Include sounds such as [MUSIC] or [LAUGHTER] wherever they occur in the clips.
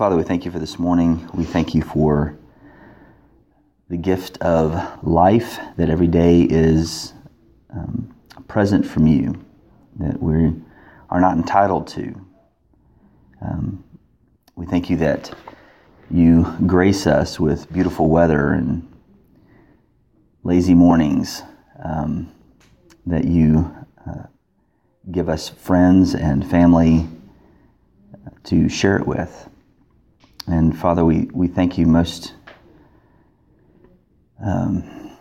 Father, we thank you for this morning. We thank you for the gift of life that every day is um, present from you, that we are not entitled to. Um, we thank you that you grace us with beautiful weather and lazy mornings, um, that you uh, give us friends and family to share it with. And Father, we, we thank you most um,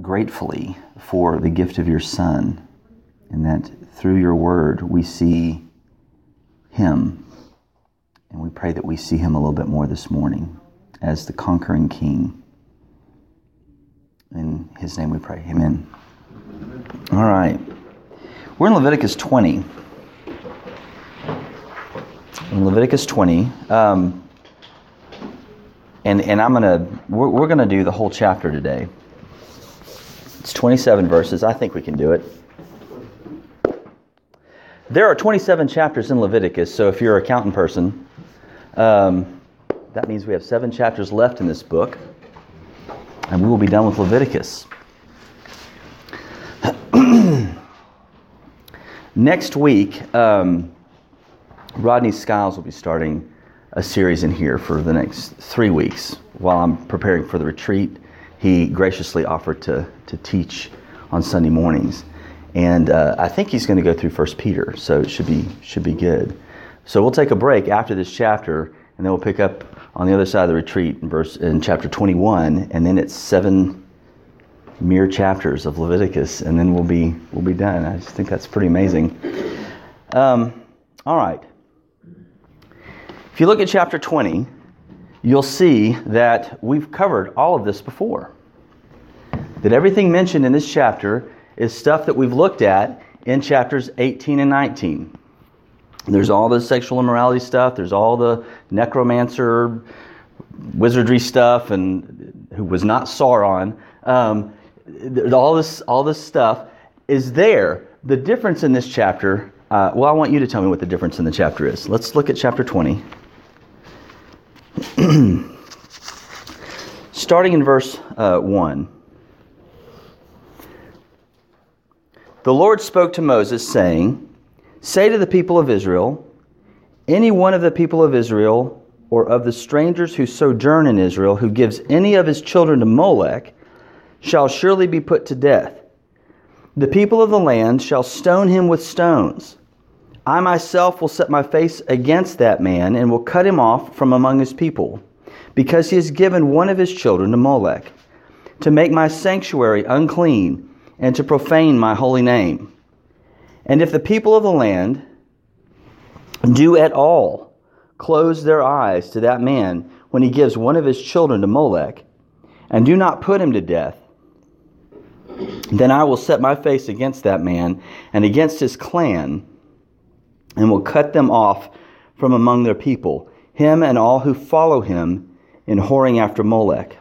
gratefully for the gift of your Son, and that through your word we see him. And we pray that we see him a little bit more this morning as the conquering king. In his name we pray. Amen. All right. We're in Leviticus 20 in Leviticus 20. Um, and, and I'm to, we're, we're going to do the whole chapter today. It's 27 verses. I think we can do it. There are 27 chapters in Leviticus, so if you're a counting person, um, that means we have seven chapters left in this book, and we will be done with Leviticus. [CLEARS THROAT] Next week, um, Rodney Skiles will be starting a series in here for the next three weeks. While I'm preparing for the retreat, he graciously offered to, to teach on Sunday mornings. And uh, I think he's going to go through First Peter, so it should be, should be good. So we'll take a break after this chapter, and then we'll pick up on the other side of the retreat in, verse, in chapter 21, and then it's seven mere chapters of Leviticus, and then we'll be, we'll be done. I just think that's pretty amazing. Um, all right. If you look at chapter 20, you'll see that we've covered all of this before. That everything mentioned in this chapter is stuff that we've looked at in chapters 18 and 19. There's all the sexual immorality stuff, there's all the necromancer, wizardry stuff, and who was not Sauron. Um, all this, all this stuff is there. The difference in this chapter, uh, well, I want you to tell me what the difference in the chapter is. Let's look at chapter 20. [CLEARS THROAT] Starting in verse uh, 1. The Lord spoke to Moses, saying, Say to the people of Israel, any one of the people of Israel, or of the strangers who sojourn in Israel, who gives any of his children to Molech, shall surely be put to death. The people of the land shall stone him with stones. I myself will set my face against that man and will cut him off from among his people, because he has given one of his children to Molech, to make my sanctuary unclean and to profane my holy name. And if the people of the land do at all close their eyes to that man when he gives one of his children to Molech, and do not put him to death, then I will set my face against that man and against his clan and will cut them off from among their people, him and all who follow him in whoring after Molech.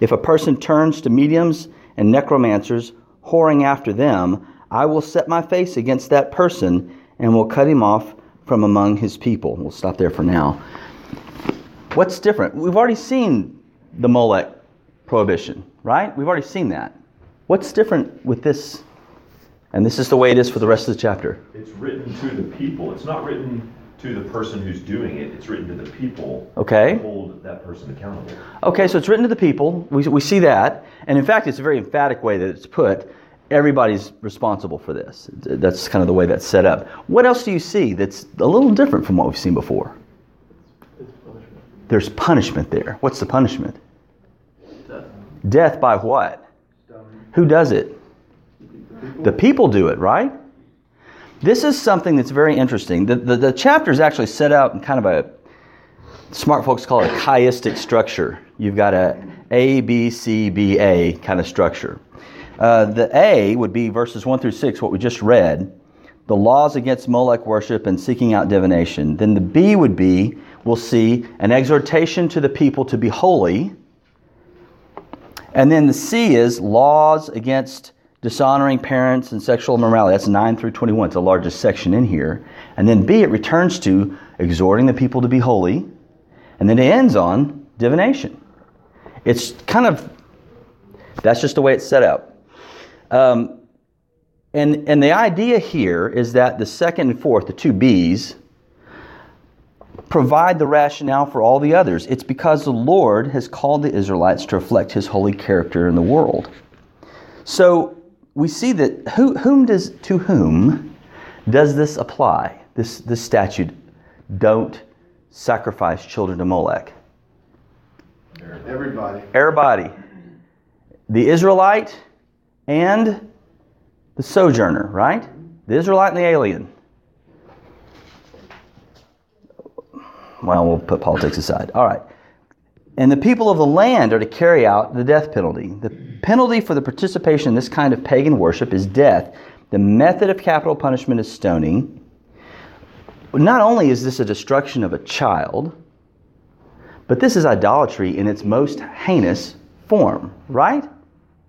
If a person turns to mediums and necromancers, whoring after them, I will set my face against that person and will cut him off from among his people. We'll stop there for now. What's different? We've already seen the Molech prohibition, right? We've already seen that. What's different with this and this is the way it is for the rest of the chapter. It's written to the people. It's not written to the person who's doing it. It's written to the people. Okay. To hold that person accountable. Okay, so it's written to the people. We, we see that. And in fact, it's a very emphatic way that it's put. Everybody's responsible for this. That's kind of the way that's set up. What else do you see that's a little different from what we've seen before? There's punishment there. What's the punishment? Death. Death by what? Who does it? The people do it, right? This is something that's very interesting. The, the, the chapter is actually set out in kind of a, smart folks call it a chiastic structure. You've got a A, B, C, B, A kind of structure. Uh, the A would be verses 1 through 6, what we just read, the laws against Molech worship and seeking out divination. Then the B would be, we'll see, an exhortation to the people to be holy. And then the C is laws against dishonoring parents and sexual immorality. That's 9 through 21. It's the largest section in here. And then B, it returns to exhorting the people to be holy. And then it ends on divination. It's kind of, that's just the way it's set up. Um, and, and the idea here is that the second and fourth, the two B's, provide the rationale for all the others. It's because the Lord has called the Israelites to reflect his holy character in the world. So we see that who, whom does to whom does this apply? This this statute, don't sacrifice children to Molech. Everybody. Everybody. The Israelite and the sojourner, right? The Israelite and the alien. Well, we'll put politics aside. All right. And the people of the land are to carry out the death penalty. The penalty for the participation in this kind of pagan worship is death. The method of capital punishment is stoning. Not only is this a destruction of a child, but this is idolatry in its most heinous form, right?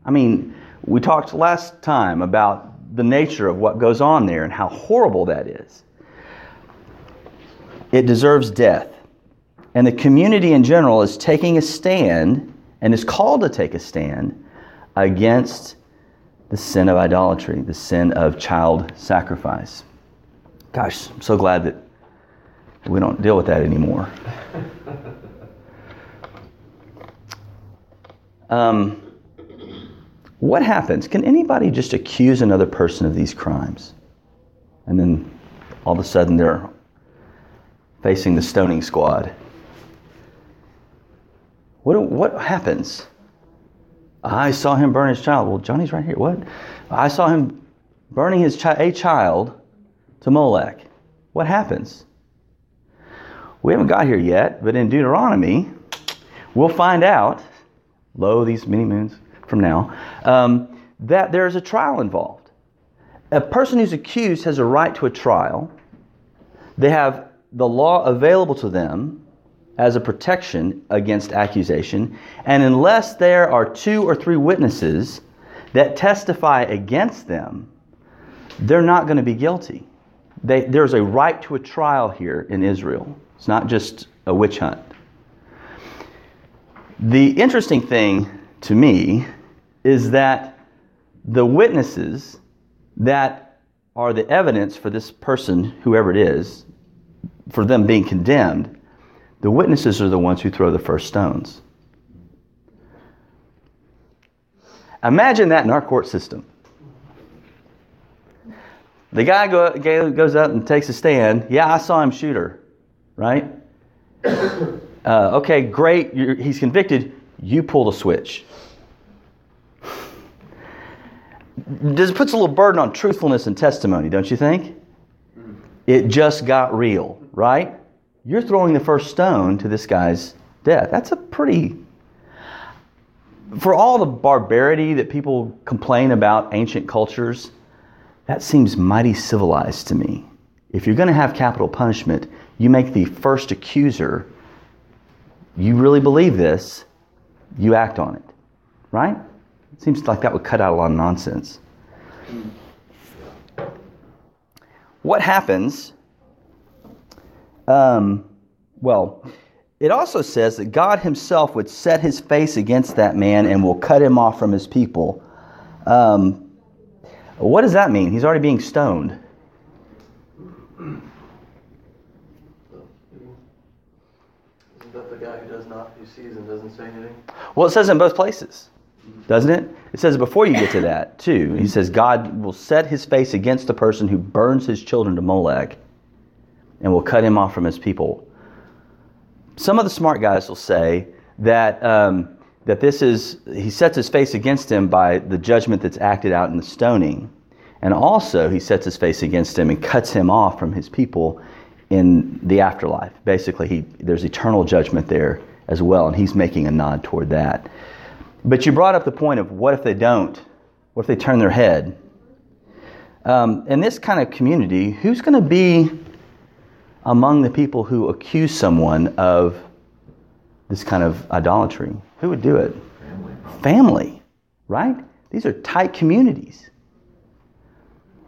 I mean, we talked last time about the nature of what goes on there and how horrible that is. It deserves death. And the community in general is taking a stand and is called to take a stand against the sin of idolatry, the sin of child sacrifice. Gosh, I'm so glad that we don't deal with that anymore. [LAUGHS] Um, what happens? Can anybody just accuse another person of these crimes? And then all of a sudden they're facing the stoning squad. What, what happens? I saw him burn his child. Well, Johnny's right here. What? I saw him burning his chi- a child to Molech. What happens? We haven't got here yet, but in Deuteronomy, we'll find out, lo, these many moons from now, um, that there is a trial involved. A person who's accused has a right to a trial. They have the law available to them as a protection against accusation. And unless there are two or three witnesses that testify against them, they're not going to be guilty. They, there's a right to a trial here in Israel. It's not just a witch hunt. The interesting thing to me is that the witnesses that are the evidence for this person, whoever it is, for them being condemned, the witnesses are the ones who throw the first stones. Imagine that in our court system. The guy go, goes up and takes a stand. Yeah, I saw him shoot her, right? [COUGHS] Uh, okay, great. You're, he's convicted. You pull the switch. This puts a little burden on truthfulness and testimony, don't you think? It just got real, right? You're throwing the first stone to this guy's death. That's a pretty. For all the barbarity that people complain about ancient cultures, that seems mighty civilized to me. If you're going to have capital punishment, you make the first accuser, you really believe this, you act on it. Right? It seems like that would cut out a lot of nonsense. What happens um, well, it also says that God Himself would set His face against that man and will cut him off from His people. Um, what does that mean? He's already being stoned. Isn't that the guy who does not, who sees and doesn't say anything? Well, it says in both places, doesn't it? It says before you get to that, too. He says God will set his face against the person who burns his children to Molech and will cut him off from his people. Some of the smart guys will say that, um, that this is, he sets his face against him by the judgment that's acted out in the stoning. And also, he sets his face against him and cuts him off from his people in the afterlife. Basically, he, there's eternal judgment there as well, and he's making a nod toward that. But you brought up the point of what if they don't? What if they turn their head? Um, in this kind of community, who's going to be among the people who accuse someone of this kind of idolatry? Who would do it? Family. Family, right? These are tight communities.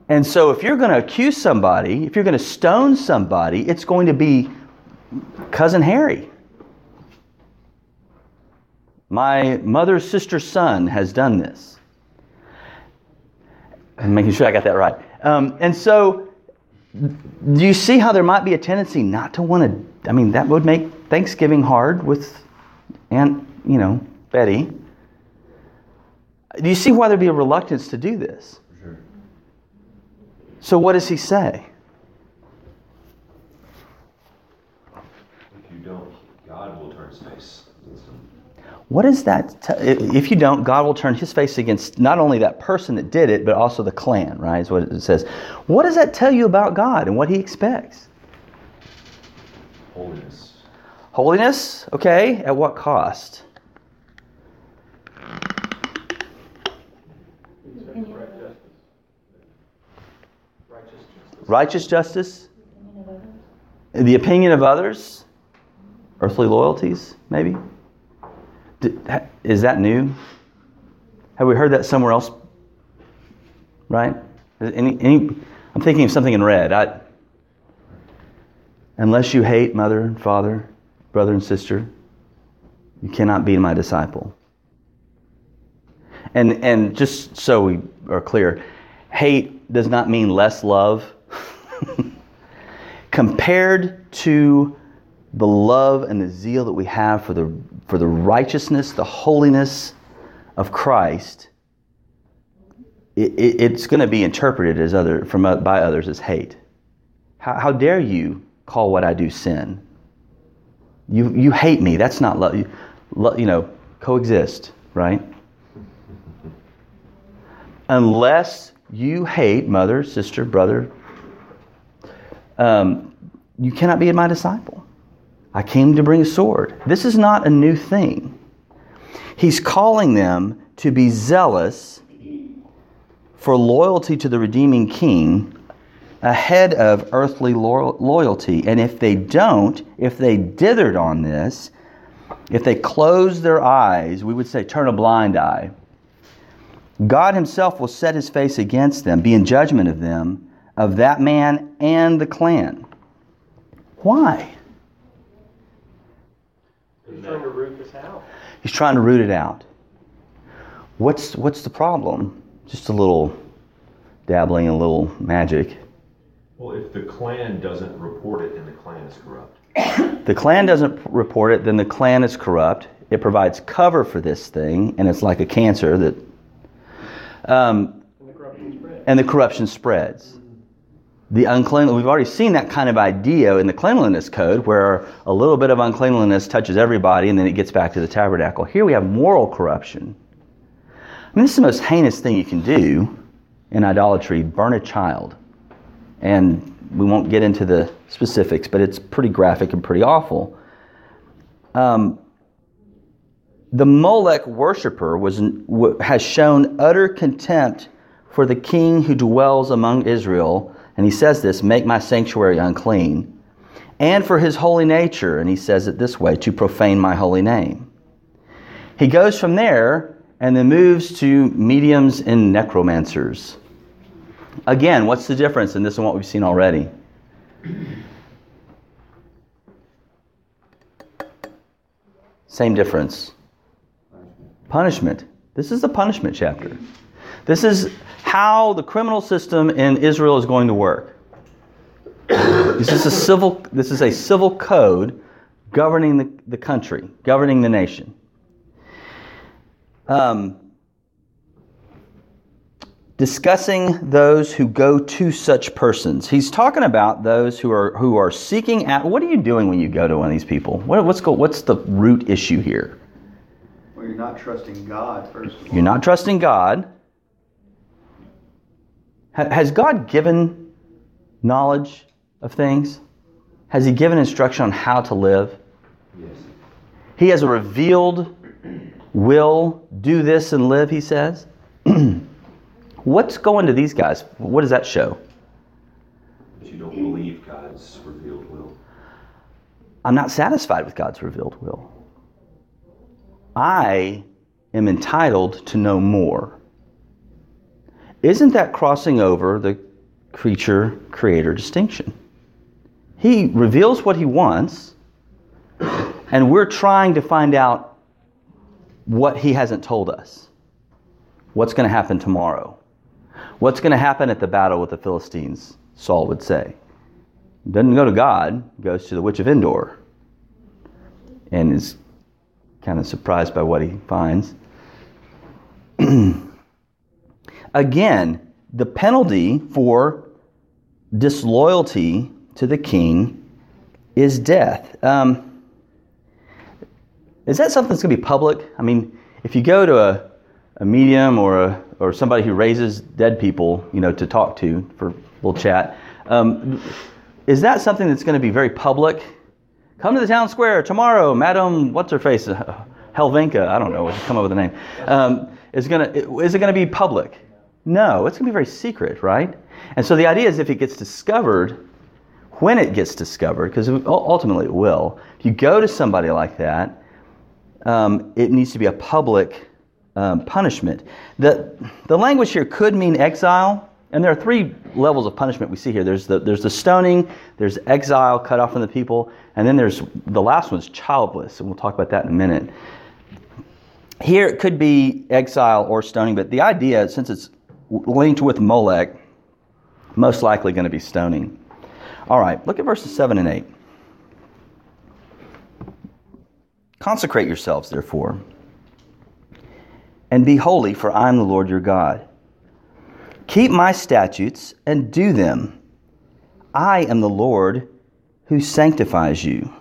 And so, if you're going to accuse somebody, if you're going to stone somebody, it's going to be Cousin Harry. My mother's sister's son has done this. I'm making sure I got that right. Um, and so, do you see how there might be a tendency not to want to? I mean, that would make Thanksgiving hard with Aunt, you know, Betty. Do you see why there'd be a reluctance to do this? Sure. So, what does he say? If you don't, God will turn his face. What is that? T- if you don't, God will turn his face against not only that person that did it, but also the clan, right? Is what it says. What does that tell you about God and what he expects? Holiness. Holiness, okay, at what cost? Right justice. Righteous justice. Righteous justice? The opinion of others? Earthly loyalties, maybe? Is that new? Have we heard that somewhere else? Right? Any, any, I'm thinking of something in red. I, unless you hate mother and father, brother and sister, you cannot be my disciple. And, and just so we are clear, hate does not mean less love. [LAUGHS] Compared to the love and the zeal that we have for the, for the righteousness, the holiness of Christ, it, it, it's going to be interpreted as other, from, uh, by others as hate. How, how dare you call what I do sin? You, you hate me. That's not love. You, lo- you know, coexist, right? Unless you hate mother, sister, brother, um, you cannot be my disciple. I came to bring a sword. This is not a new thing. He's calling them to be zealous for loyalty to the redeeming king ahead of earthly lo- loyalty. And if they don't, if they dithered on this, if they close their eyes, we would say turn a blind eye. God Himself will set His face against them, be in judgment of them, of that man and the clan. Why? He's trying to root this out. He's trying to root it out. What's, what's the problem? Just a little dabbling, a little magic. Well, if the clan doesn't report it, then the clan is corrupt. [COUGHS] The clan doesn't report it, then the clan is corrupt. It provides cover for this thing, and it's like a cancer that. Um, And the corruption spread. and the corruption spreads. The unclean, we've already seen that kind of idea in the cleanliness code where a little bit of uncleanliness touches everybody and then it gets back to the tabernacle. Here we have moral corruption. I mean, this is the most heinous thing you can do in idolatry burn a child. And we won't get into the specifics, but it's pretty graphic and pretty awful. Um, the Molech worshiper was, has shown utter contempt for the king who dwells among Israel. And he says this make my sanctuary unclean. And for his holy nature. And he says it this way to profane my holy name. He goes from there and then moves to mediums and necromancers. Again, what's the difference in this and what we've seen already? Same difference. Punishment. This is the punishment chapter. This is how the criminal system in Israel is going to work. This is a civil this is a civil code governing the, the country, governing the nation. Um, discussing those who go to such persons. He's talking about those who are who are seeking out. What are you doing when you go to one of these people? What, what's go, what's the root issue here? Well, you're not trusting God, first. You're not trusting God. Ha- Has God given knowledge of things? Has He given instruction on how to live? Yes. He has a revealed will, do this and live, he says. [CLEARS THROAT] What's going to these guys? What does that show? But you don't believe God's revealed will. I'm not satisfied with God's revealed will. I am entitled to know more. Isn't that crossing over the creature creator distinction? He reveals what he wants, and we're trying to find out what he hasn't told us. What's going to happen tomorrow? What's going to happen at the battle with the Philistines? Saul would say. Doesn't go to God, goes to the witch of Endor and is kind of surprised by what he finds. [CLEARS THROAT] Again, the penalty for disloyalty to the king is death. Um, is that something that's going to be public? I mean, if you go to a, a medium or a, or somebody who raises dead people, you know, to talk to for a little chat, um, is that something that's going to be very public? Come to the town square tomorrow, Madam, what's her face, Helvenka, I don't know, come up with a name. Um, is gonna is it going to be public? No, it's going to be very secret, right? And so the idea is if it gets discovered, when it gets discovered, because ultimately it will, if you go to somebody like that, um, it needs to be a public um, punishment. The, the language here could mean exile, and there are three levels of punishment we see here. There's the, there's the stoning, there's exile, cut off from the people, and then there's the last one's childless, and we'll talk about that in a minute. Here it could be exile or stoning, but the idea, since it's linked with Molech, most likely going to be stoning. All right, look at verses 7 and 8. Consecrate yourselves, therefore, and be holy, for I am the Lord your God. Keep my statutes and do them. I am the Lord who sanctifies you.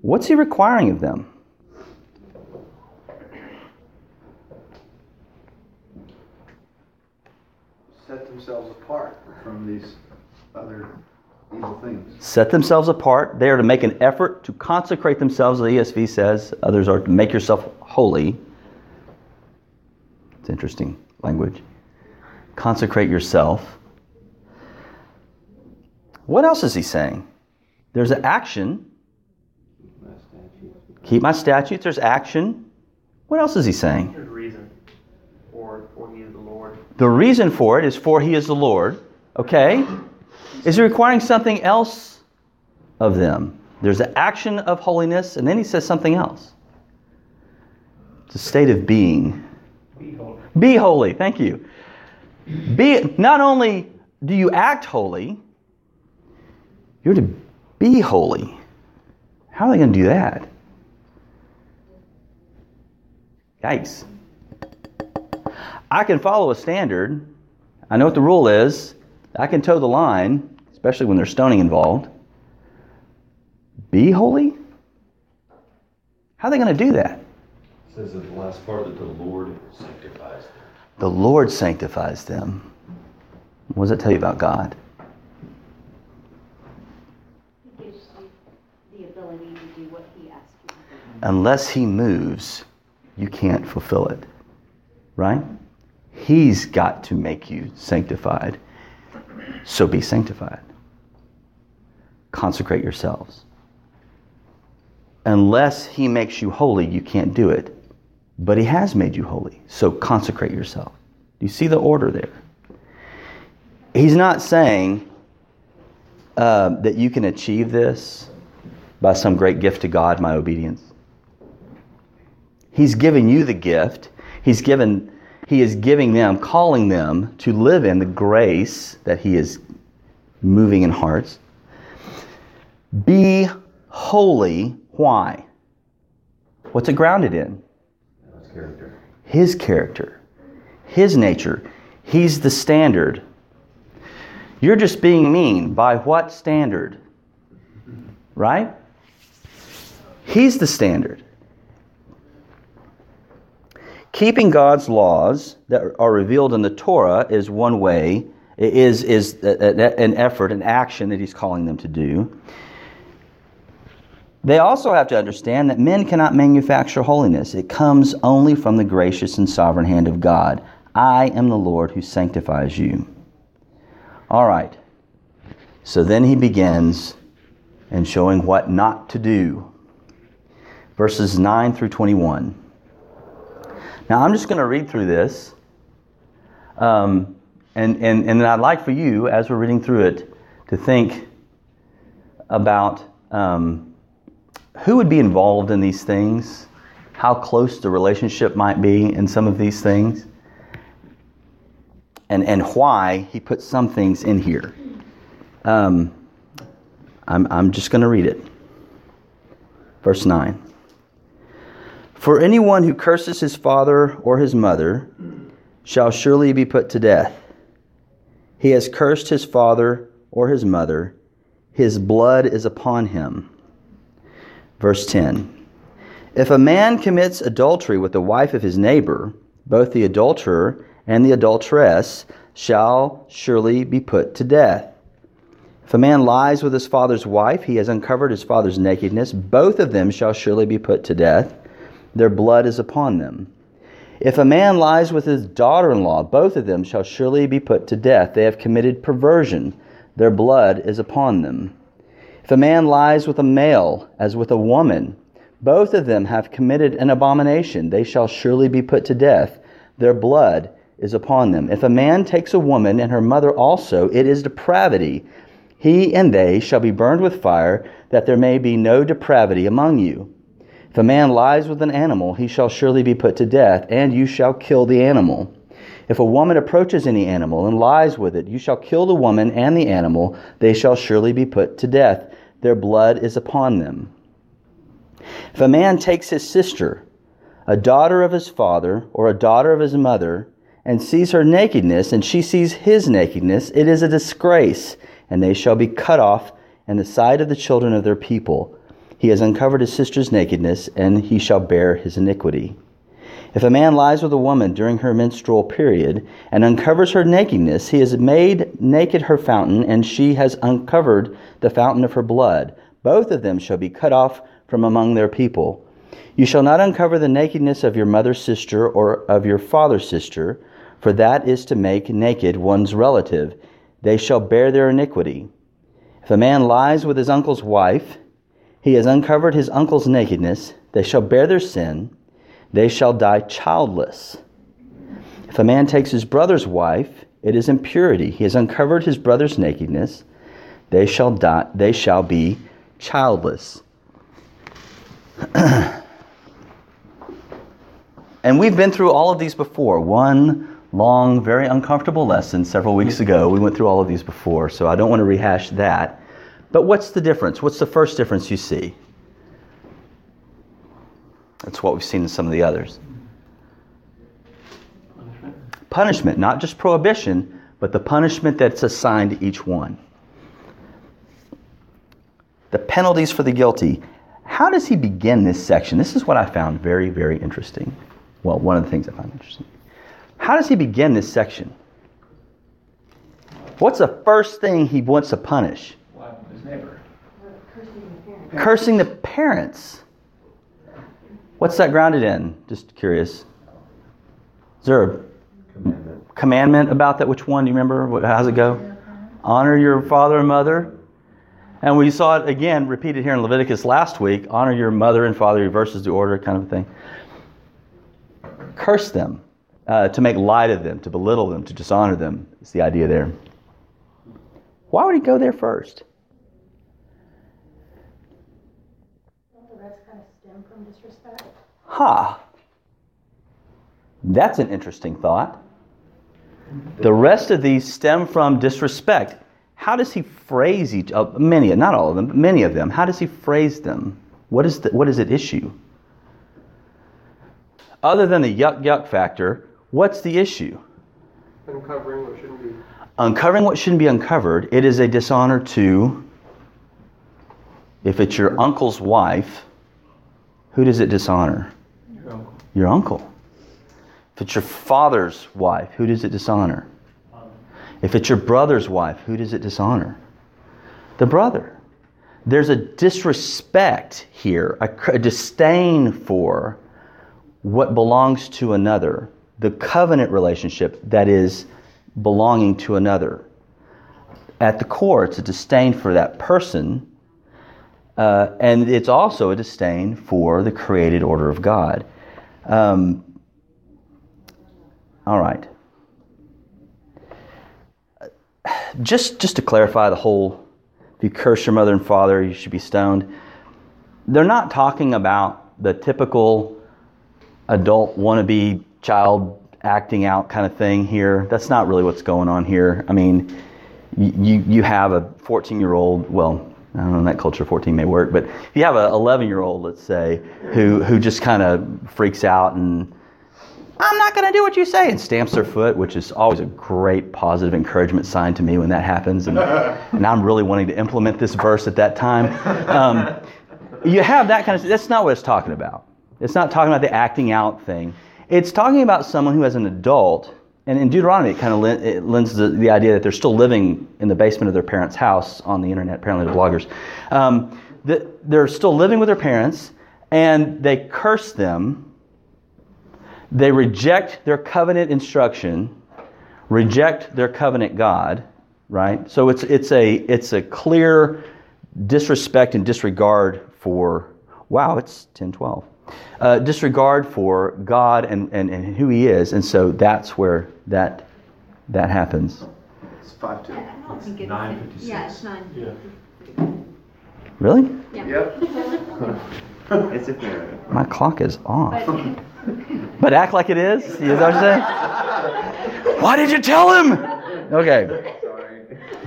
What's he requiring of them? Set themselves apart from these other evil things. Set themselves apart. They are to make an effort to consecrate themselves, the ESV says. Others are to make yourself holy. It's interesting language. Consecrate yourself. What else is he saying? There's an action. Keep my statutes. There's action. What else is he saying? There's reason for, for he is the Lord. The reason for it is for he is the Lord. Okay? Is he requiring something else of them? There's an action of holiness, and then he says something else. It's a state of being. Be holy. Be holy. Thank you. Be not only do you act holy, you're to be holy. How are they going to do that? Yikes. I can follow a standard. I know what the rule is. I can toe the line, especially when there's stoning involved. Be holy? How are they going to do that? It says in the last part that the Lord sanctifies them. The Lord sanctifies them. What does that tell you about God? He gives you the ability to do what he asks you to do. Unless He moves, you can't fulfill it. Right? He's got to make you sanctified. So be sanctified. Consecrate yourselves. Unless He makes you holy, you can't do it. But He has made you holy. So consecrate yourself. You see the order there? He's not saying uh, that you can achieve this by some great gift to God, my obedience. He's given you the gift. He's given he is giving them, calling them to live in the grace that he is moving in hearts. Be holy. Why? What's it grounded in? His character. His character, his nature. He's the standard. You're just being mean. By what standard? Right? He's the standard. Keeping God's laws that are revealed in the Torah is one way, is, is an effort, an action that he's calling them to do. They also have to understand that men cannot manufacture holiness. It comes only from the gracious and sovereign hand of God. I am the Lord who sanctifies you. All right. So then he begins and showing what not to do. Verses 9 through 21. Now I'm just going to read through this. Um, and, and, and I'd like for you, as we're reading through it, to think about um, who would be involved in these things, how close the relationship might be in some of these things, and, and why he put some things in here. Um, I'm, I'm just going to read it. Verse 9. For anyone who curses his father or his mother shall surely be put to death. He has cursed his father or his mother, his blood is upon him. Verse 10 If a man commits adultery with the wife of his neighbor, both the adulterer and the adulteress shall surely be put to death. If a man lies with his father's wife, he has uncovered his father's nakedness. Both of them shall surely be put to death. Their blood is upon them. If a man lies with his daughter in law, both of them shall surely be put to death. They have committed perversion. Their blood is upon them. If a man lies with a male as with a woman, both of them have committed an abomination. They shall surely be put to death. Their blood is upon them. If a man takes a woman and her mother also, it is depravity. He and they shall be burned with fire, that there may be no depravity among you. If a man lies with an animal, he shall surely be put to death, and you shall kill the animal. If a woman approaches any animal and lies with it, you shall kill the woman and the animal, they shall surely be put to death. Their blood is upon them. If a man takes his sister, a daughter of his father, or a daughter of his mother, and sees her nakedness, and she sees his nakedness, it is a disgrace and they shall be cut off in the sight of the children of their people. He has uncovered his sister's nakedness, and he shall bear his iniquity. If a man lies with a woman during her menstrual period and uncovers her nakedness, he has made naked her fountain, and she has uncovered the fountain of her blood. Both of them shall be cut off from among their people. You shall not uncover the nakedness of your mother's sister or of your father's sister, for that is to make naked one's relative they shall bear their iniquity. If a man lies with his uncle's wife, he has uncovered his uncle's nakedness. They shall bear their sin. They shall die childless. If a man takes his brother's wife, it is impurity. He has uncovered his brother's nakedness. They shall die. They shall be childless. [CLEARS THROAT] and we've been through all of these before. One long, very uncomfortable lesson several weeks ago. We went through all of these before, so I don't want to rehash that. But what's the difference? What's the first difference you see? That's what we've seen in some of the others. Punishment, punishment not just prohibition, but the punishment that's assigned to each one. The penalties for the guilty. How does he begin this section? This is what I found very, very interesting. Well, one of the things I found interesting. How does he begin this section? What's the first thing he wants to punish? His neighbor. Cursing the parents. What's that grounded in? Just curious. Is there a commandment, commandment about that? Which one? Do you remember? How's it go? Honor your father and mother. And we saw it again repeated here in Leviticus last week. Honor your mother and father reverses the order, kind of thing. Curse them uh, to make light of them, to belittle them, to dishonor them. Is the idea there. Why would he go there first? The rest kind of disrespect. Ha! Huh. That's an interesting thought. The rest of these stem from disrespect. How does he phrase each? Uh, many, not all of them, but many of them. How does he phrase them? What is the, what is at issue? Other than the yuck yuck factor, What's the issue? Uncovering what shouldn't be. Uncovering what shouldn't be uncovered. It is a dishonor to, if it's your uncle's wife, who does it dishonor? Your uncle. If it's your father's wife, who does it dishonor? If it's your brother's wife, who does it dishonor? The brother. There's a disrespect here, a, a disdain for what belongs to another the covenant relationship that is belonging to another. At the core, it's a disdain for that person, uh, and it's also a disdain for the created order of God. Um, all right. just just to clarify the whole if you curse your mother and father you should be stoned they're not talking about the typical adult wannabe child acting out kind of thing here that's not really what's going on here i mean you you have a 14 year old well I don't know in that culture 14 may work but if you have a 11 year old let's say who who just kind of freaks out and I'm not going to do what you say, and stamps their foot, which is always a great positive encouragement sign to me when that happens. And, [LAUGHS] and I'm really wanting to implement this verse at that time. Um, you have that kind of, that's not what it's talking about. It's not talking about the acting out thing. It's talking about someone who, as an adult, and in Deuteronomy, it kind of it lends the, the idea that they're still living in the basement of their parents' house on the internet, apparently, the bloggers. Um, that they're still living with their parents, and they curse them they reject their covenant instruction, reject their covenant God, right? So it's, it's, a, it's a clear disrespect and disregard for, wow, it's 10 12. Uh, disregard for God and, and, and who He is. And so that's where that, that happens. It's five two. I don't think it's. 9:56. Yeah, it's nine Yeah. Really? Yeah. Yep. [LAUGHS] It's a fair. My clock is off. But [LAUGHS] But act like it is? Is that what you're saying? [LAUGHS] Why did you tell him? Okay.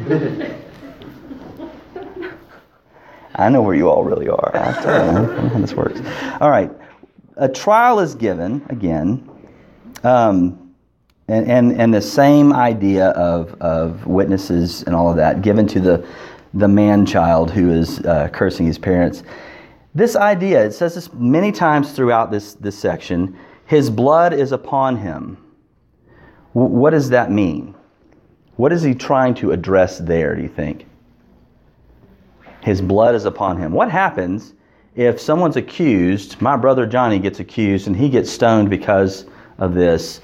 Sorry. I know where you all really are. I [LAUGHS] tell you, I know how this works. All right. A trial is given, again, um, and, and, and the same idea of, of witnesses and all of that given to the, the man child who is uh, cursing his parents. This idea, it says this many times throughout this, this section his blood is upon him. W- what does that mean? What is he trying to address there, do you think? His blood is upon him. What happens if someone's accused, my brother Johnny gets accused and he gets stoned because of this,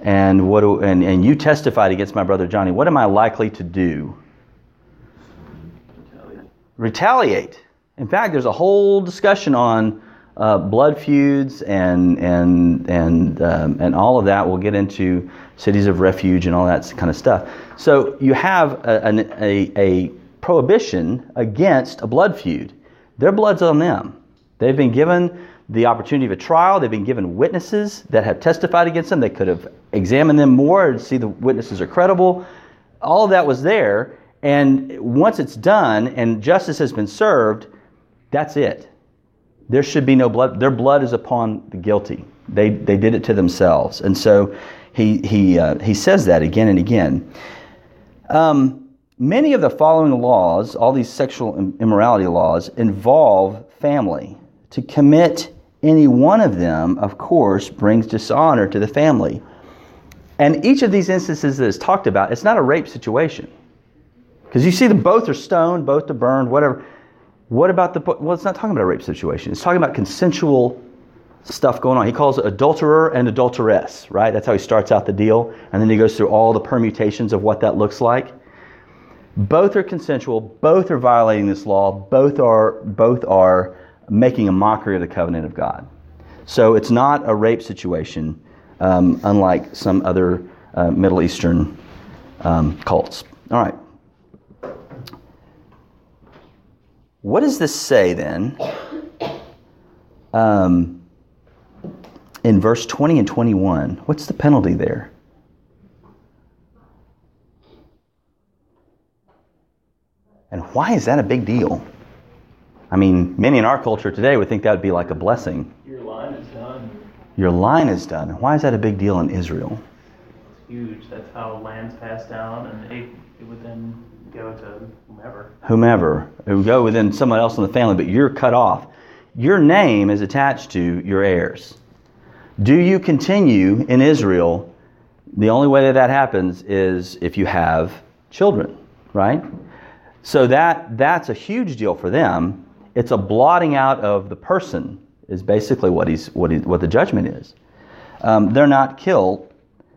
and, what do, and, and you testified against my brother Johnny, what am I likely to do? Retaliate. In fact, there's a whole discussion on uh, blood feuds and and and um, and all of that. We'll get into cities of refuge and all that kind of stuff. So you have a, a, a prohibition against a blood feud. Their blood's on them. They've been given the opportunity of a trial. They've been given witnesses that have testified against them. They could have examined them more and see the witnesses are credible. All of that was there. And once it's done and justice has been served, that's it. There should be no blood. Their blood is upon the guilty. They, they did it to themselves. And so he, he, uh, he says that again and again. Um, many of the following laws, all these sexual immorality laws, involve family. To commit any one of them, of course, brings dishonor to the family. And each of these instances that is talked about, it's not a rape situation. Because you see them both are stoned, both are burned, whatever. What about the, well, it's not talking about a rape situation. It's talking about consensual stuff going on. He calls it adulterer and adulteress, right? That's how he starts out the deal. And then he goes through all the permutations of what that looks like. Both are consensual, both are violating this law, both are, both are making a mockery of the covenant of God. So it's not a rape situation, um, unlike some other uh, Middle Eastern um, cults. All right. What does this say then? Um, in verse 20 and 21, what's the penalty there? And why is that a big deal? I mean, many in our culture today would think that would be like a blessing. Your line is done. Your line is done. Why is that a big deal in Israel? It's huge. That's how land's passed down, and it, it would then go to whomever. Whomever, it would go within someone else in the family, but you're cut off. Your name is attached to your heirs. Do you continue in Israel? The only way that that happens is if you have children, right? So that that's a huge deal for them. It's a blotting out of the person is basically what he's what he, what the judgment is. Um, they're not killed,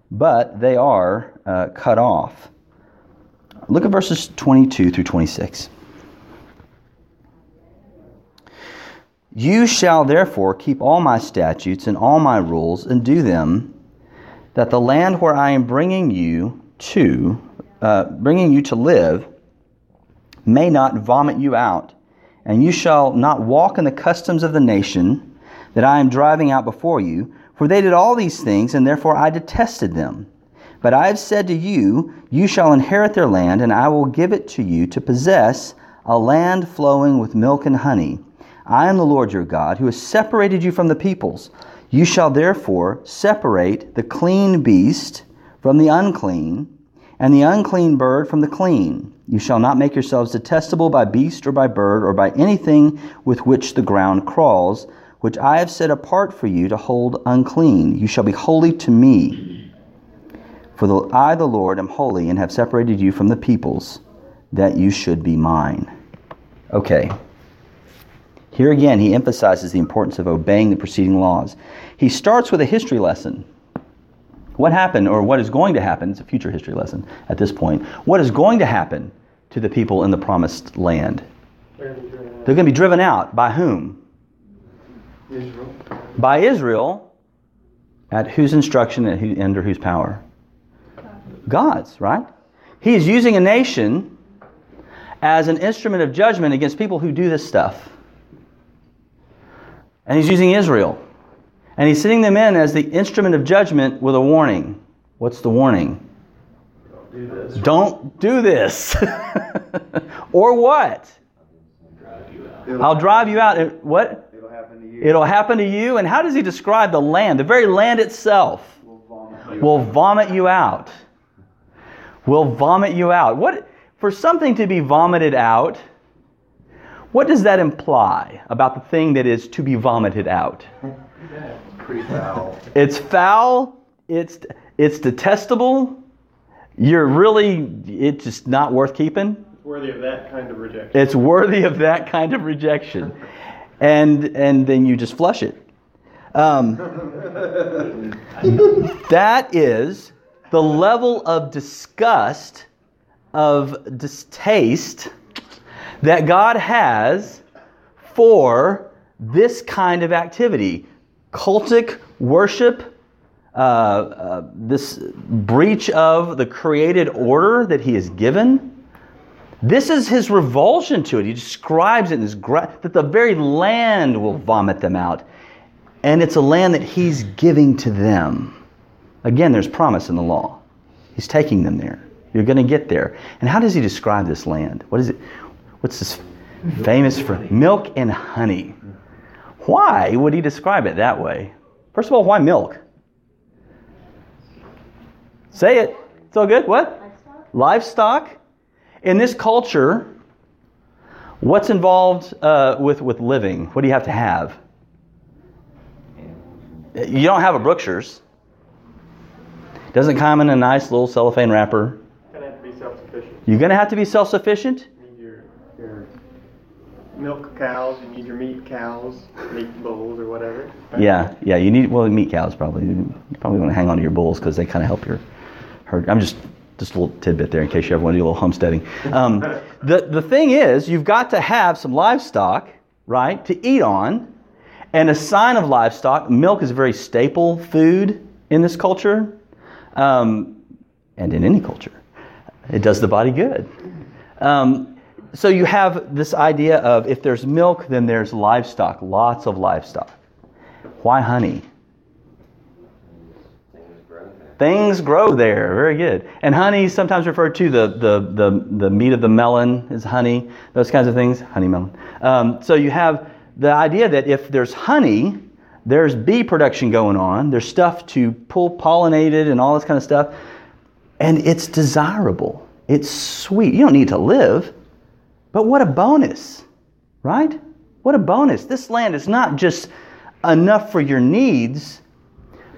but they are uh, cut off. Look at verses 22 through 26. You shall therefore keep all my statutes and all my rules and do them, that the land where I am bringing you to, uh, bringing you to live, may not vomit you out, and you shall not walk in the customs of the nation that I am driving out before you, for they did all these things, and therefore I detested them. But I have said to you, You shall inherit their land, and I will give it to you to possess a land flowing with milk and honey. I am the Lord your God, who has separated you from the peoples. You shall therefore separate the clean beast from the unclean, and the unclean bird from the clean. You shall not make yourselves detestable by beast or by bird or by anything with which the ground crawls, which I have set apart for you to hold unclean. You shall be holy to me. For the, I, the Lord, am holy and have separated you from the peoples, that you should be mine. Okay. Here again, he emphasizes the importance of obeying the preceding laws. He starts with a history lesson. What happened, or what is going to happen, it's a future history lesson at this point. What is going to happen to the people in the promised land? They're going to be driven out. By whom? Israel. By Israel. At whose instruction and who, under whose power? God's, right? He is using a nation as an instrument of judgment against people who do this stuff. And he's using Israel. And he's sending them in as the instrument of judgment with a warning. What's the warning? Do this. Don't do this. [LAUGHS] or what? It'll- I'll drive you out. It- What? It'll happen to you. It'll happen to you. And how does he describe the land? The very land itself We'll vomit will vomit you out. Will vomit you out. What for something to be vomited out? What does that imply about the thing that is to be vomited out? [LAUGHS] Pretty foul. It's foul. It's it's detestable. You're really it's just not worth keeping. It's worthy of that kind of rejection. It's worthy of that kind of rejection, and and then you just flush it. Um, [LAUGHS] that is the level of disgust, of distaste that God has for this kind of activity, cultic worship. Uh, uh, this breach of the created order that he has given. This is his revulsion to it. He describes it in his gra- that the very land will vomit them out. And it's a land that he's giving to them. Again, there's promise in the law. He's taking them there. You're going to get there. And how does he describe this land? What is it? What's this famous for? Milk and honey. Why would he describe it that way? First of all, why milk? Say it. It's all good. What? Livestock? livestock. In this culture, what's involved uh, with, with living? What do you have to have? You don't have a Brookshire's. Doesn't come in a nice little cellophane wrapper. You're Gonna have to be self-sufficient. You're going to have to be self sufficient. You need your, your milk cows, you need your meat cows, meat bulls or whatever. Yeah, yeah. You need well meat cows probably. You probably want to hang on to your bulls because they kind of help your I'm just just a little tidbit there in case you ever want to do a little homesteading. Um, the the thing is, you've got to have some livestock, right, to eat on, and a sign of livestock. Milk is a very staple food in this culture, um, and in any culture. It does the body good. Um, so you have this idea of if there's milk, then there's livestock, lots of livestock. Why honey? Things grow there. Very good. And honey is sometimes referred to the, the, the, the meat of the melon is honey, those kinds of things. Honey melon. Um, so you have the idea that if there's honey, there's bee production going on, there's stuff to pull pollinated and all this kind of stuff, and it's desirable. It's sweet. You don't need to live, but what a bonus, right? What a bonus. This land is not just enough for your needs,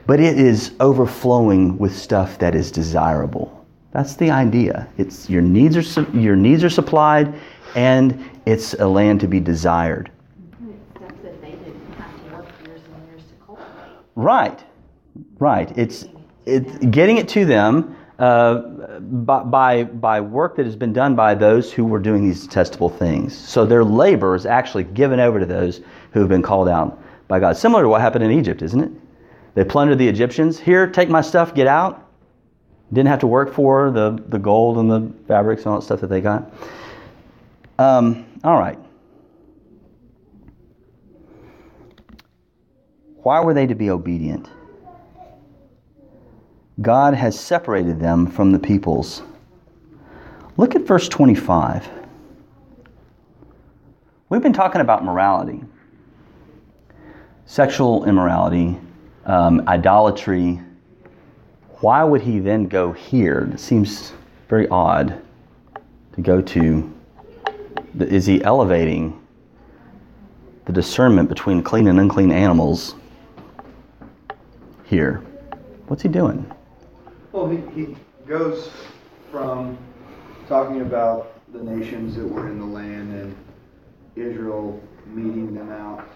but it is overflowing with stuff that is desirable. That's the idea. It's your needs are your needs are supplied, and it's a land to be desired. Right, right. It's it, getting it to them uh, by by work that has been done by those who were doing these detestable things. So their labor is actually given over to those who have been called out by God. Similar to what happened in Egypt, isn't it? They plundered the Egyptians. Here, take my stuff, get out. Didn't have to work for the, the gold and the fabrics and all that stuff that they got. Um, all right. Why were they to be obedient? God has separated them from the peoples. Look at verse 25. We've been talking about morality, sexual immorality, um, idolatry. Why would he then go here? It seems very odd to go to. Is he elevating the discernment between clean and unclean animals here? What's he doing? Well, he, he goes from talking about the nations that were in the land and Israel meeting them out.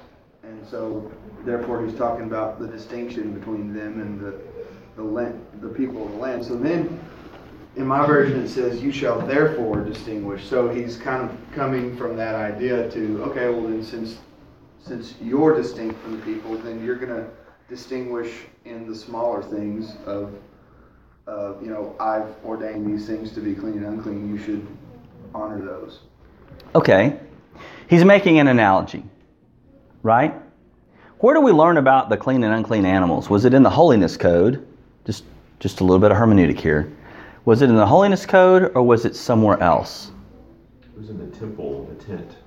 And so, therefore, he's talking about the distinction between them and the, the, land, the people of the land. So then, in my version, it says, You shall therefore distinguish. So he's kind of coming from that idea to, okay, well, then since, since you're distinct from the people, then you're going to distinguish in the smaller things of uh, you know, I've ordained these things to be clean and unclean, you should honor those. Okay. He's making an analogy, right? Where do we learn about the clean and unclean animals? Was it in the holiness code? Just just a little bit of hermeneutic here. Was it in the holiness code or was it somewhere else? It was in the temple, the tent.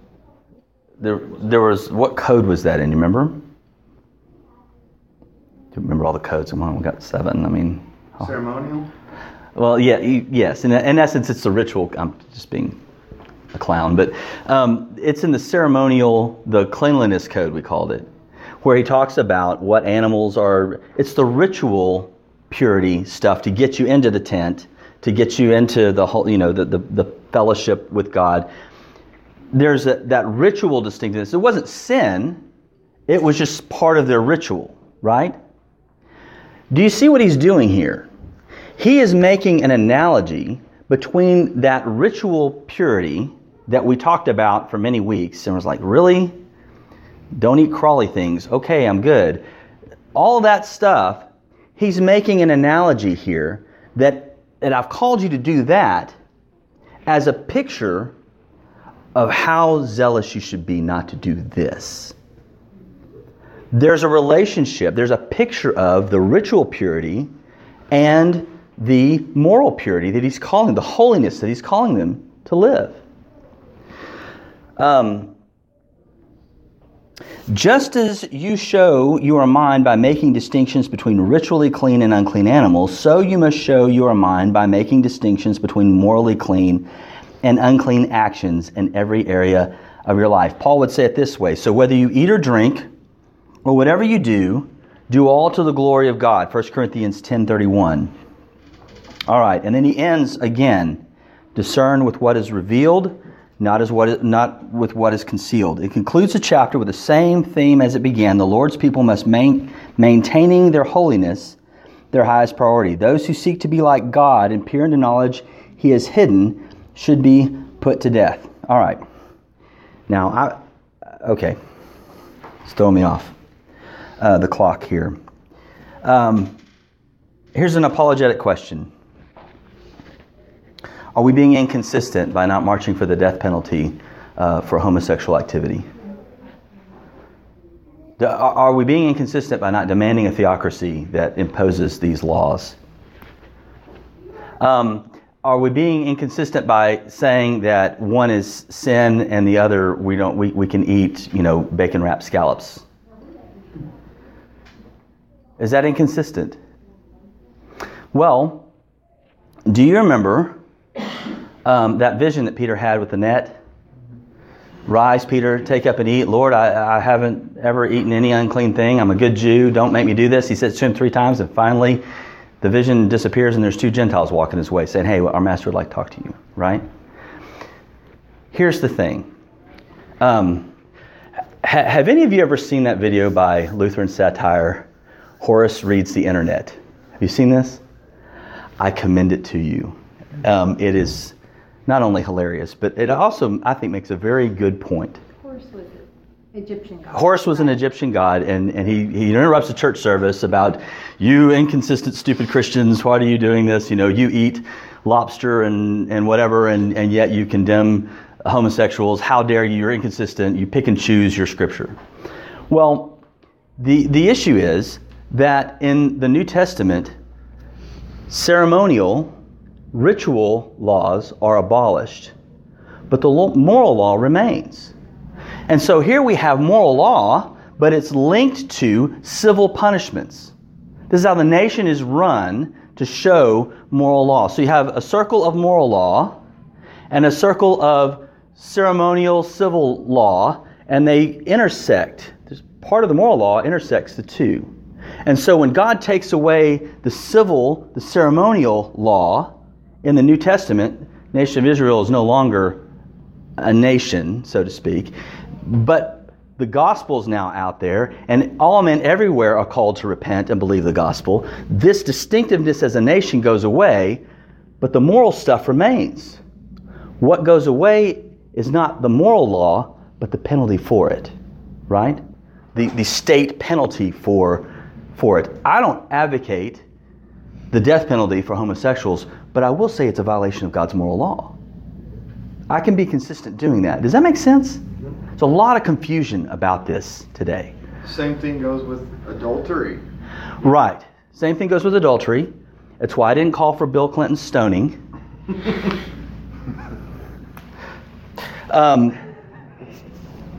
There, there was what code was that in? You remember? Do you remember all the codes? Come on, we got seven. I mean, Ceremonial? Well, yeah, yes. In, in essence, it's the ritual. I'm just being a clown, but um, it's in the ceremonial, the cleanliness code, we called it, where he talks about what animals are. It's the ritual purity stuff to get you into the tent, to get you into the whole, you know, the, the, the fellowship with God. There's a, that ritual distinctiveness. It wasn't sin, it was just part of their ritual, right? Do you see what he's doing here? He is making an analogy between that ritual purity that we talked about for many weeks and was like, really? Don't eat crawly things. Okay, I'm good. All that stuff, he's making an analogy here that, that I've called you to do that as a picture of how zealous you should be not to do this there's a relationship, there's a picture of the ritual purity and the moral purity that he's calling, the holiness that he's calling them to live. Um, just as you show your mind by making distinctions between ritually clean and unclean animals, so you must show your mind by making distinctions between morally clean and unclean actions in every area of your life. Paul would say it this way So whether you eat or drink, or whatever you do, do all to the glory of God. 1 Corinthians 10:31. All right, and then he ends again, discern with what is revealed, not as what is, not with what is concealed. It concludes the chapter with the same theme as it began. The Lord's people must main, maintaining their holiness their highest priority. Those who seek to be like God and peer into knowledge he has hidden should be put to death. All right. Now, I okay. It's throwing me off uh, the clock here. Um, here's an apologetic question Are we being inconsistent by not marching for the death penalty uh, for homosexual activity? Are we being inconsistent by not demanding a theocracy that imposes these laws? Um, are we being inconsistent by saying that one is sin and the other we don't we, we can eat you know bacon wrapped scallops is that inconsistent? Well, do you remember um, that vision that Peter had with the net? Rise, Peter, take up and eat. Lord, I, I haven't ever eaten any unclean thing. I'm a good Jew. Don't make me do this. He says to him three times, and finally, the vision disappears, and there's two Gentiles walking his way saying, Hey, our master would like to talk to you, right? Here's the thing. Um, ha- have any of you ever seen that video by Lutheran satire? Horus reads the internet. Have you seen this? I commend it to you. Um, it is not only hilarious, but it also, I think, makes a very good point. Course was it. Egyptian god. Horus was an Egyptian god, and, and he, he interrupts the church service about, you inconsistent, stupid Christians, why are you doing this? You know, you eat lobster and, and whatever, and, and yet you condemn homosexuals. How dare you? You're inconsistent. You pick and choose your scripture. Well, the, the issue is that in the New Testament, ceremonial, ritual laws are abolished, but the moral law remains. And so here we have moral law, but it's linked to civil punishments. This is how the nation is run to show moral law. So you have a circle of moral law and a circle of ceremonial civil law, and they intersect. There's part of the moral law intersects the two. And so when God takes away the civil, the ceremonial law in the New Testament, nation of Israel is no longer a nation, so to speak. But the gospel is now out there, and all men everywhere are called to repent and believe the gospel. This distinctiveness as a nation goes away, but the moral stuff remains. What goes away is not the moral law, but the penalty for it, right? The, the state penalty for, for it. I don't advocate the death penalty for homosexuals, but I will say it's a violation of God's moral law. I can be consistent doing that. Does that make sense? There's a lot of confusion about this today. Same thing goes with adultery. Right. Same thing goes with adultery. That's why I didn't call for Bill Clinton's stoning. [LAUGHS] um,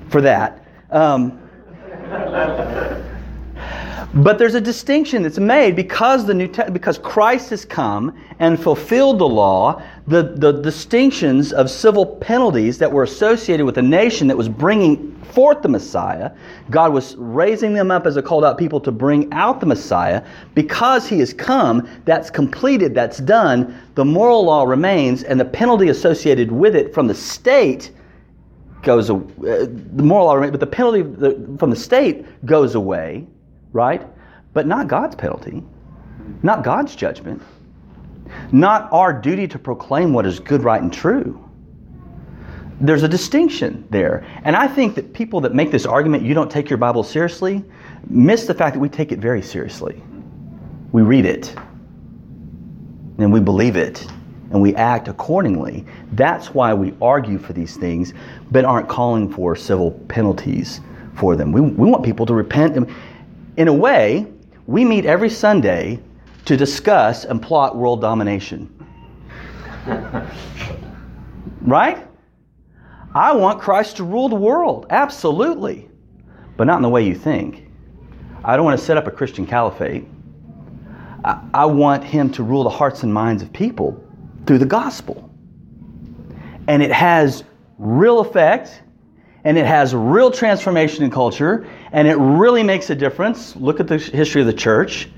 for that. Um, [LAUGHS] but there's a distinction that's made because the New Te- because Christ has come and fulfilled the law. The, the distinctions of civil penalties that were associated with a nation that was bringing forth the Messiah, God was raising them up as a called out people to bring out the Messiah. Because He has come, that's completed, that's done. The moral law remains, and the penalty associated with it from the state goes. Uh, the moral law remains, but the penalty from the state goes away right? But not God's penalty, not God's judgment, not our duty to proclaim what is good, right, and true. There's a distinction there. And I think that people that make this argument, you don't take your Bible seriously, miss the fact that we take it very seriously. We read it, and we believe it, and we act accordingly. That's why we argue for these things, but aren't calling for civil penalties for them. We, we want people to repent in a way, we meet every Sunday to discuss and plot world domination. [LAUGHS] right? I want Christ to rule the world, absolutely, but not in the way you think. I don't want to set up a Christian caliphate. I, I want him to rule the hearts and minds of people through the gospel. And it has real effect and it has real transformation in culture, and it really makes a difference. Look at the history of the church.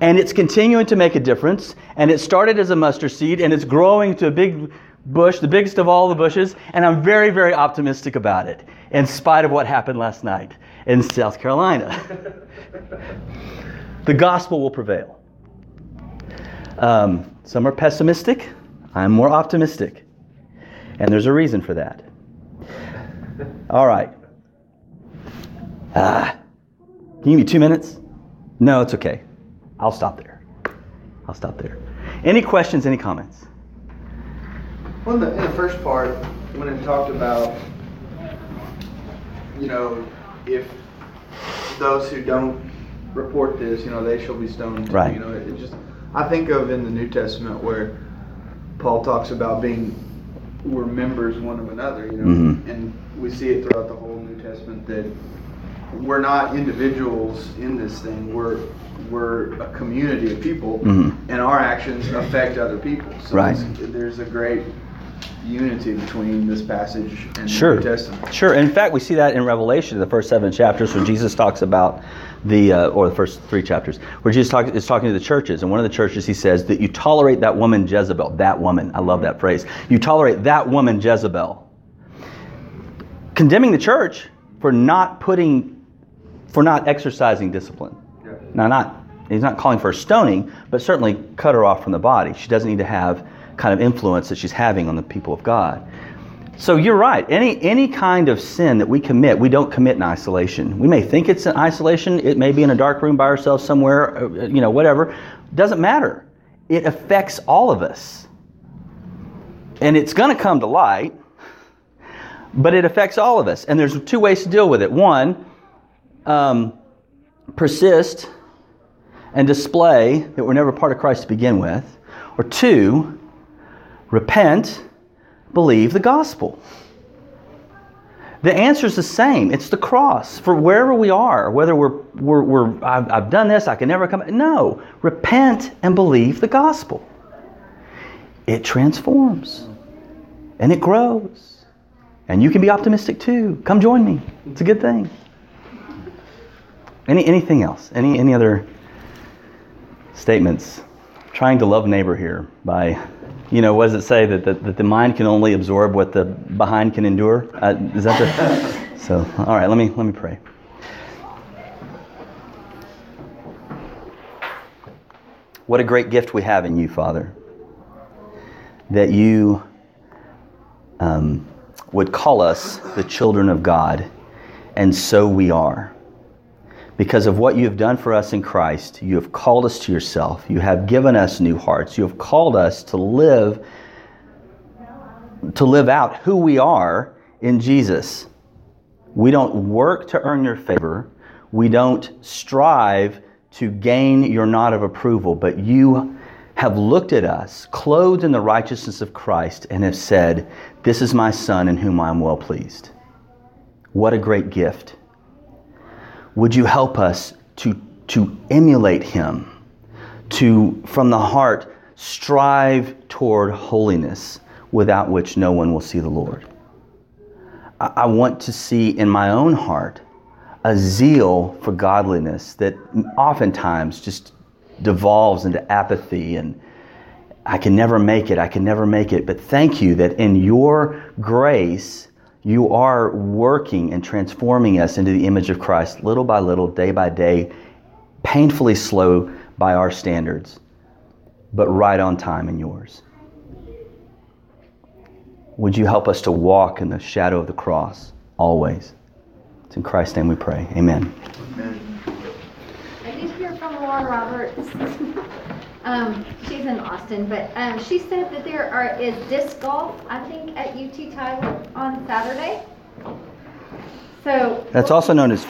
And it's continuing to make a difference, and it started as a mustard seed, and it's growing to a big bush, the biggest of all the bushes, and I'm very, very optimistic about it, in spite of what happened last night in South Carolina. [LAUGHS] the gospel will prevail. Um, some are pessimistic, I'm more optimistic, and there's a reason for that. All right. Ah. Can you give me two minutes? No, it's okay. I'll stop there. I'll stop there. Any questions, any comments? Well, in the, in the first part, when it talked about, you know, if those who don't report this, you know, they shall be stoned. Right. You know, it, it just, I think of in the New Testament where Paul talks about being, we're members one of another, you know, Mhm. and we see it throughout the whole New Testament that we're not individuals in this thing. We're we're a community of people, Mhm. and our actions affect other people. So Right. there's a great unity between this passage and Sure. the New Testament. Sure. In fact, we see that in Revelation, the first seven chapters, where Jesus talks about the, uh, or the first three chapters, where Jesus talk, is talking to the churches. And one of the churches, he says that you tolerate that woman Jezebel. That woman. I love that phrase. You tolerate that woman Jezebel. Condemning the church for not putting, for not exercising discipline. Now, not he's not calling for a stoning, but certainly cut her off from the body. She doesn't need to have kind of influence that she's having on the people of God. So you're right. Any any kind of sin that we commit, we don't commit in isolation. We may think it's in isolation. It may be in a dark room by ourselves somewhere. uh, You know, whatever. Doesn't matter. It affects all of us, and it's going to come to light. But it affects all of us, and there's two ways to deal with it. One, um, persist and display that we're never part of Christ to begin with, or two, repent believe the gospel? The answer is the same. It's the cross for wherever we are, whether we're, we're, we're I've, I've done this, I can never come. No, repent and believe the gospel. It transforms and it grows. And you can be optimistic too. Come join me. It's a good thing. Any, anything else? Any, any other statements? Trying to love neighbor here by you know, what does it say that the, that the mind can only absorb what the behind can endure? Uh, is that the? [LAUGHS] so, all right. Let me let me pray. What a great gift we have in you, Father. That you um, would call us the children of God, and so we are. Because of what you have done for us in Christ, you have called us to yourself. You have given us new hearts. You have called us to live to live out who we are in Jesus. We don't work to earn your favor. We don't strive to gain your nod of approval, but you have looked at us, clothed in the righteousness of Christ, and have said, This is my Son in whom I am well pleased. What a great gift. Would you help us to, to emulate him, to, from the heart, strive toward holiness, without which no one will see the Lord? I, I want to see in my own heart a zeal for godliness that oftentimes just devolves into apathy and I can never make it, I can never make it. But thank you that in your grace, you are working and transforming us into the image of Christ little by little, day by day, painfully slow by our standards, but right on time in yours. Would you help us to walk in the shadow of the cross always? It's in Christ's name we pray. Amen. From Lauren Roberts. [LAUGHS] um, she's in Austin, but um, she said that there are is disc golf, I think, at UT Tyler on Saturday. So That's also known as